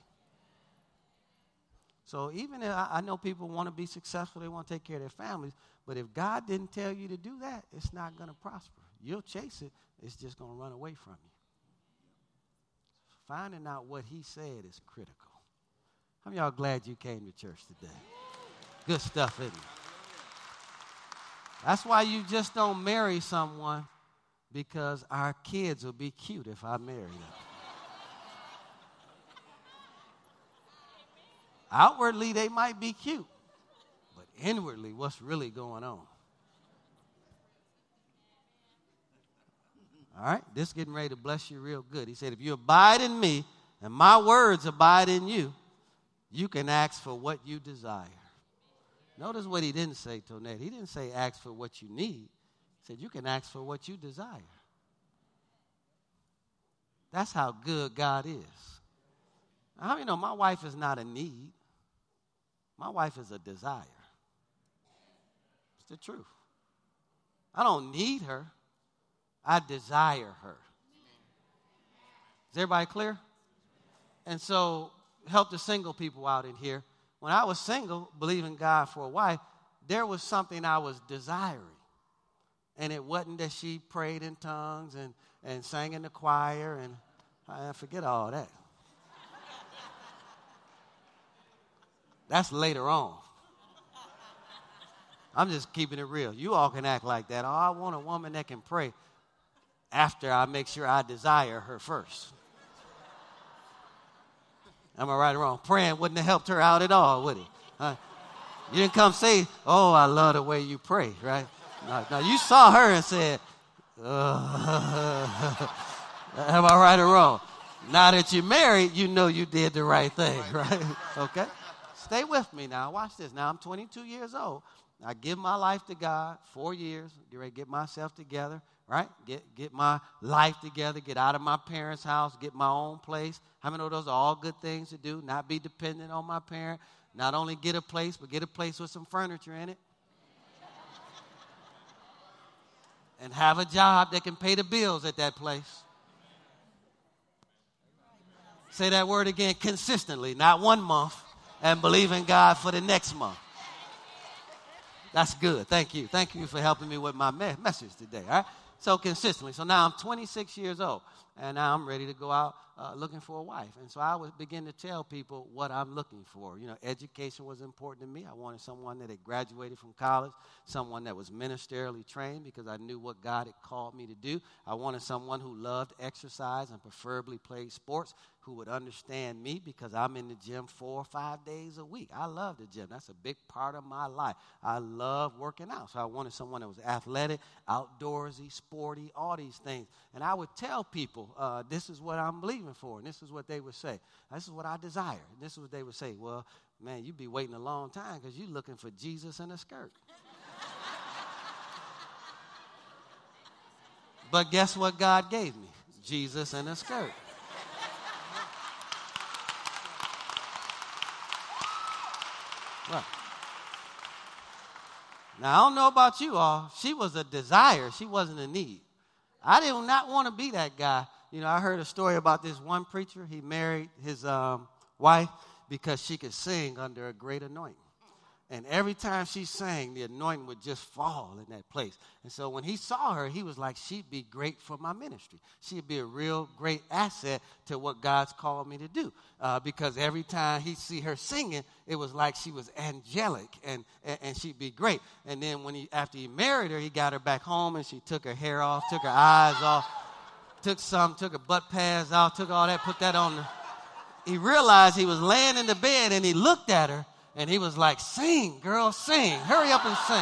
So even if I, know people want to be successful, they want to take care of their families, but if God didn't tell you to do that, it's not going to prosper. You'll chase it, it's just going to run away from you. Finding out what He said is critical. How many y'all glad you came to church today? Good stuff, isn't it? That's why you just don't marry someone because our kids will be cute if I marry them. Outwardly, they might be cute, but inwardly, what's really going on? All right, this getting ready to bless you real good. He said, If you abide in me and my words abide in you, you can ask for what you desire. Notice what he didn't say, Tonette. He didn't say ask for what you need. He said you can ask for what you desire. That's how good God is. How you know my wife is not a need? My wife is a desire. It's the truth. I don't need her. I desire her. Is everybody clear? And so help the single people out in here when I was single, believing God for a wife, there was something I was desiring. And it wasn't that she prayed in tongues and, and sang in the choir, and I forget all that. That's later on. I'm just keeping it real. You all can act like that. Oh, I want a woman that can pray after I make sure I desire her first. Am I right or wrong? Praying wouldn't have helped her out at all, would it? Uh, you didn't come say, Oh, I love the way you pray, right? No, no you saw her and said, uh, Am I right or wrong? Now that you're married, you know you did the right thing, right? okay? Stay with me now. Watch this. Now I'm 22 years old, I give my life to God, four years, get ready to get myself together, right? Get, get my life together, get out of my parents' house, get my own place. How many of those are all good things to do? Not be dependent on my parent. Not only get a place, but get a place with some furniture in it. and have a job that can pay the bills at that place. Say that word again consistently, not one month, and believe in God for the next month. That's good. Thank you. Thank you for helping me with my me- message today. All right. So consistently. So now I'm 26 years old, and now I'm ready to go out uh, looking for a wife. And so I would begin to tell people what I'm looking for. You know, education was important to me. I wanted someone that had graduated from college, someone that was ministerially trained because I knew what God had called me to do. I wanted someone who loved exercise and preferably played sports who would understand me because I'm in the gym four or five days a week. I love the gym. That's a big part of my life. I love working out. So I wanted someone that was athletic, outdoorsy, sporty, all these things. And I would tell people, uh, this is what I'm believing for. And this is what they would say. This is what I desire. And this is what they would say. Well, man, you'd be waiting a long time because you're looking for Jesus in a skirt. but guess what God gave me? Jesus in a skirt. Now, I don't know about you all. She was a desire, she wasn't a need. I did not want to be that guy. You know, I heard a story about this one preacher. He married his um, wife because she could sing under a great anointing. And every time she sang, the anointing would just fall in that place. And so when he saw her, he was like, she'd be great for my ministry. She'd be a real great asset to what God's called me to do. Uh, because every time he see her singing, it was like she was angelic and, and, and, she'd be great. And then when he, after he married her, he got her back home and she took her hair off, took her eyes off, took some, took a butt pads out, took all that, put that on the. He realized he was laying in the bed and he looked at her and he was like, Sing, girl, sing. Hurry up and sing.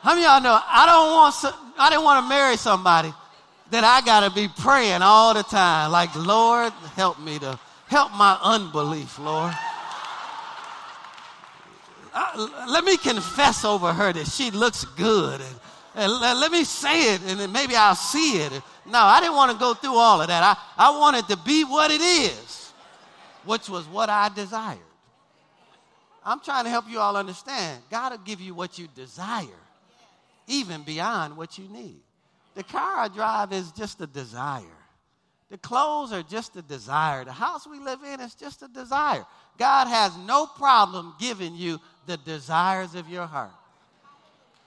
How many y'all know I don't want I didn't want to marry somebody that I gotta be praying all the time. Like, Lord, help me to help my unbelief, Lord. Let me confess over her that she looks good and and let me say it and then maybe I'll see it. No, I didn't want to go through all of that. I, I wanted to be what it is, which was what I desired. I'm trying to help you all understand. God will give you what you desire, even beyond what you need. The car I drive is just a desire. The clothes are just a desire. The house we live in is just a desire. God has no problem giving you the desires of your heart.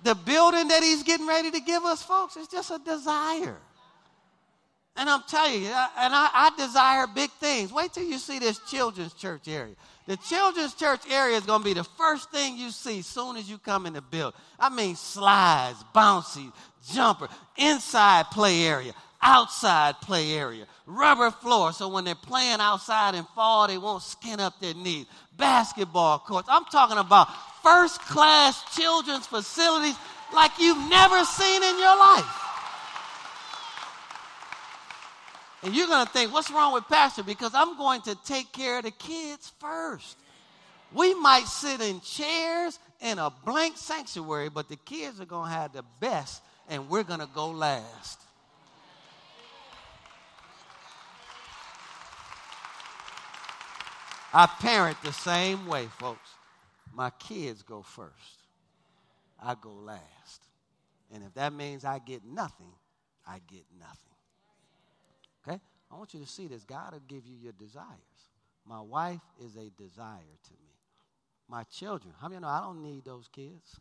The building that he's getting ready to give us, folks, is just a desire. And I'm telling you, and I, I, desire big things. Wait till you see this children's church area. The children's church area is going to be the first thing you see soon as you come in the building. I mean, slides, bouncy, jumper, inside play area, outside play area, rubber floor, so when they're playing outside and fall, they won't skin up their knees, basketball courts. I'm talking about first class children's facilities like you've never seen in your life. And you're going to think, what's wrong with Pastor? Because I'm going to take care of the kids first. We might sit in chairs in a blank sanctuary, but the kids are going to have the best, and we're going to go last. I parent the same way, folks. My kids go first, I go last. And if that means I get nothing, I get nothing. Okay? I want you to see this. God will give you your desires. My wife is a desire to me. My children, how many know I don't need those kids?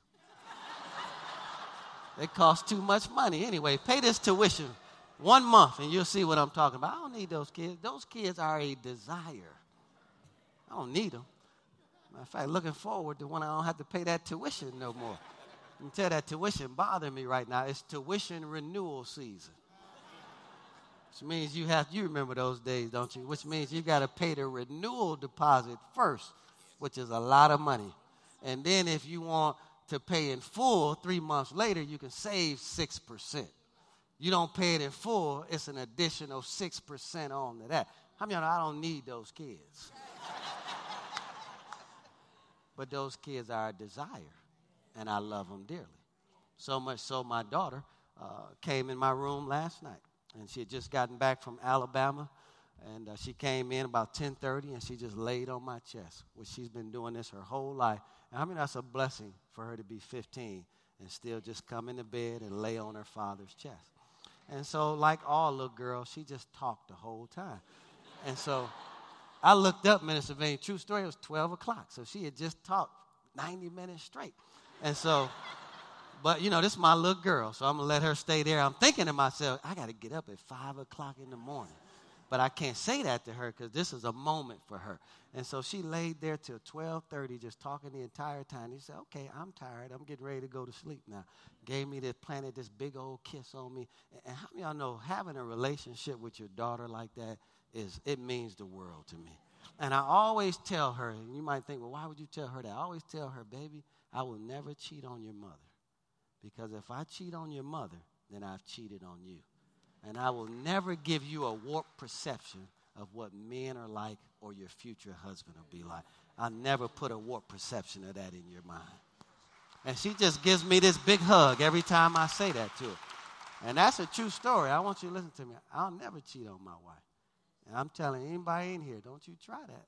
they cost too much money anyway. Pay this tuition one month and you'll see what I'm talking about. I don't need those kids. Those kids are a desire. I don't need them. Matter of fact, looking forward to when I don't have to pay that tuition no more. Tell that tuition bothering me right now. It's tuition renewal season. Which means you have, you remember those days, don't you? Which means you got to pay the renewal deposit first, which is a lot of money. And then if you want to pay in full three months later, you can save 6%. you don't pay it in full, it's an additional 6% on to that. How many of you know I don't need those kids? But those kids are a desire, and I love them dearly. So much so, my daughter uh, came in my room last night, and she had just gotten back from Alabama, and uh, she came in about 10:30, and she just laid on my chest. which she's been doing this her whole life, and I mean that's a blessing for her to be 15 and still just come into bed and lay on her father's chest. And so, like all little girls, she just talked the whole time. And so I looked up Minister Vane. True story, it was 12 o'clock. So she had just talked 90 minutes straight. And so, but you know, this is my little girl. So I'm to let her stay there. I'm thinking to myself, I got to get up at 5 o'clock in the morning. But I can't say that to her because this is a moment for her. And so she laid there till 12:30, just talking the entire time. He said, "Okay, I'm tired. I'm getting ready to go to sleep now." Gave me this, planted this big old kiss on me. And how many y'all know having a relationship with your daughter like that is it means the world to me. And I always tell her, and you might think, well, why would you tell her that? I always tell her, baby, I will never cheat on your mother. Because if I cheat on your mother, then I've cheated on you. And I will never give you a warped perception of what men are like or your future husband will be like. I'll never put a warped perception of that in your mind. And she just gives me this big hug every time I say that to her. And that's a true story. I want you to listen to me. I'll never cheat on my wife. And I'm telling anybody in here, don't you try that.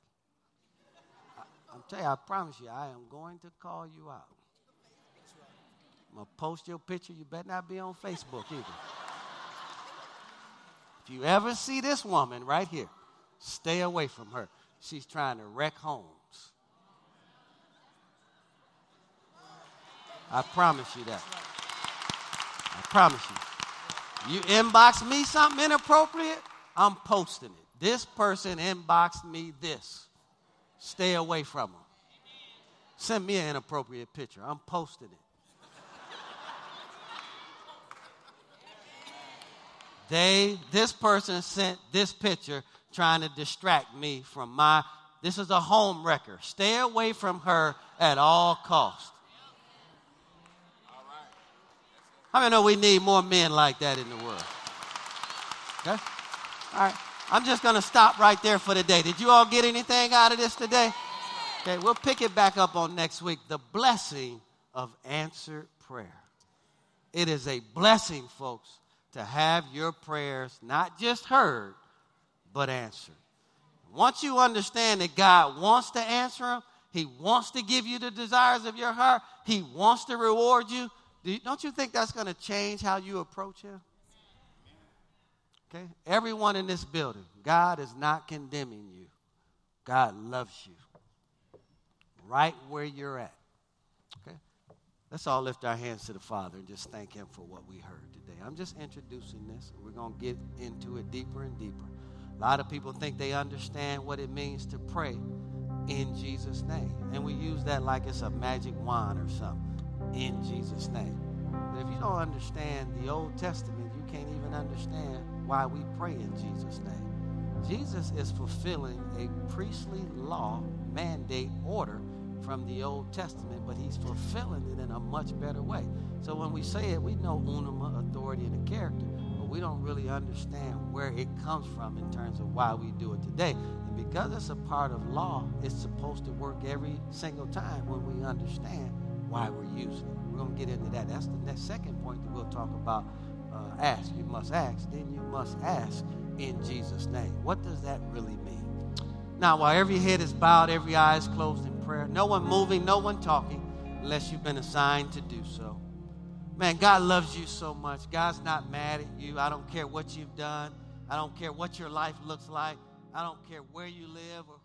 I, am telling you, I promise you, I am going to call you out. I'm going to post your picture. You better not be on Facebook either. If you ever see this woman right here, stay away from her. She's trying to wreck homes. I promise you that. I promise you. You inbox me something inappropriate, I'm posting it. This person inboxed me this. Stay away from them. Send me an inappropriate picture. I'm posting it. They, this person sent this picture trying to distract me from my, this is a home wrecker. Stay away from her at all cost. How many know we need more men like that in the world? Okay? All right. I'm just going to stop right there for today. Did you all get anything out of this today? Okay, we'll pick it back up on next week. The blessing of answered prayer. It is a blessing, folks, to have your prayers not just heard, but answered. Once you understand that God wants to answer them, He wants to give you the desires of your heart, He wants to reward you, don't you think that's going to change how you approach Him? Okay? Everyone in this building, God is not condemning you. God loves you. Right where you're at. Okay? Let's all lift our hands to the Father and just thank Him for what we heard today. I'm just introducing this. We're going to get into it deeper and deeper. A lot of people think they understand what it means to pray in Jesus' name. And we use that like it's a magic wand or something. In Jesus' name. But if you don't understand the Old Testament, you can't even understand why we pray in Jesus' name. Jesus is fulfilling a priestly law, mandate, order from the Old Testament, but he's fulfilling it in a much better way. So when we say it, we know onoma, authority, and a character, but we don't really understand where it comes from in terms of why we do it today. And because it's a part of law, it's supposed to work every single time when we understand why we're using it. We're going to get into that. That's the next second point that we'll talk about ask. You must ask. Then you must ask in Jesus' name. What does that really mean? Now, while every head is bowed, every eye is closed in prayer, no one moving, no one talking, unless you've been assigned to do so. Man, God loves you so much. God's not mad at you. I don't care what you've done. I don't care what your life looks like. I don't care where you live or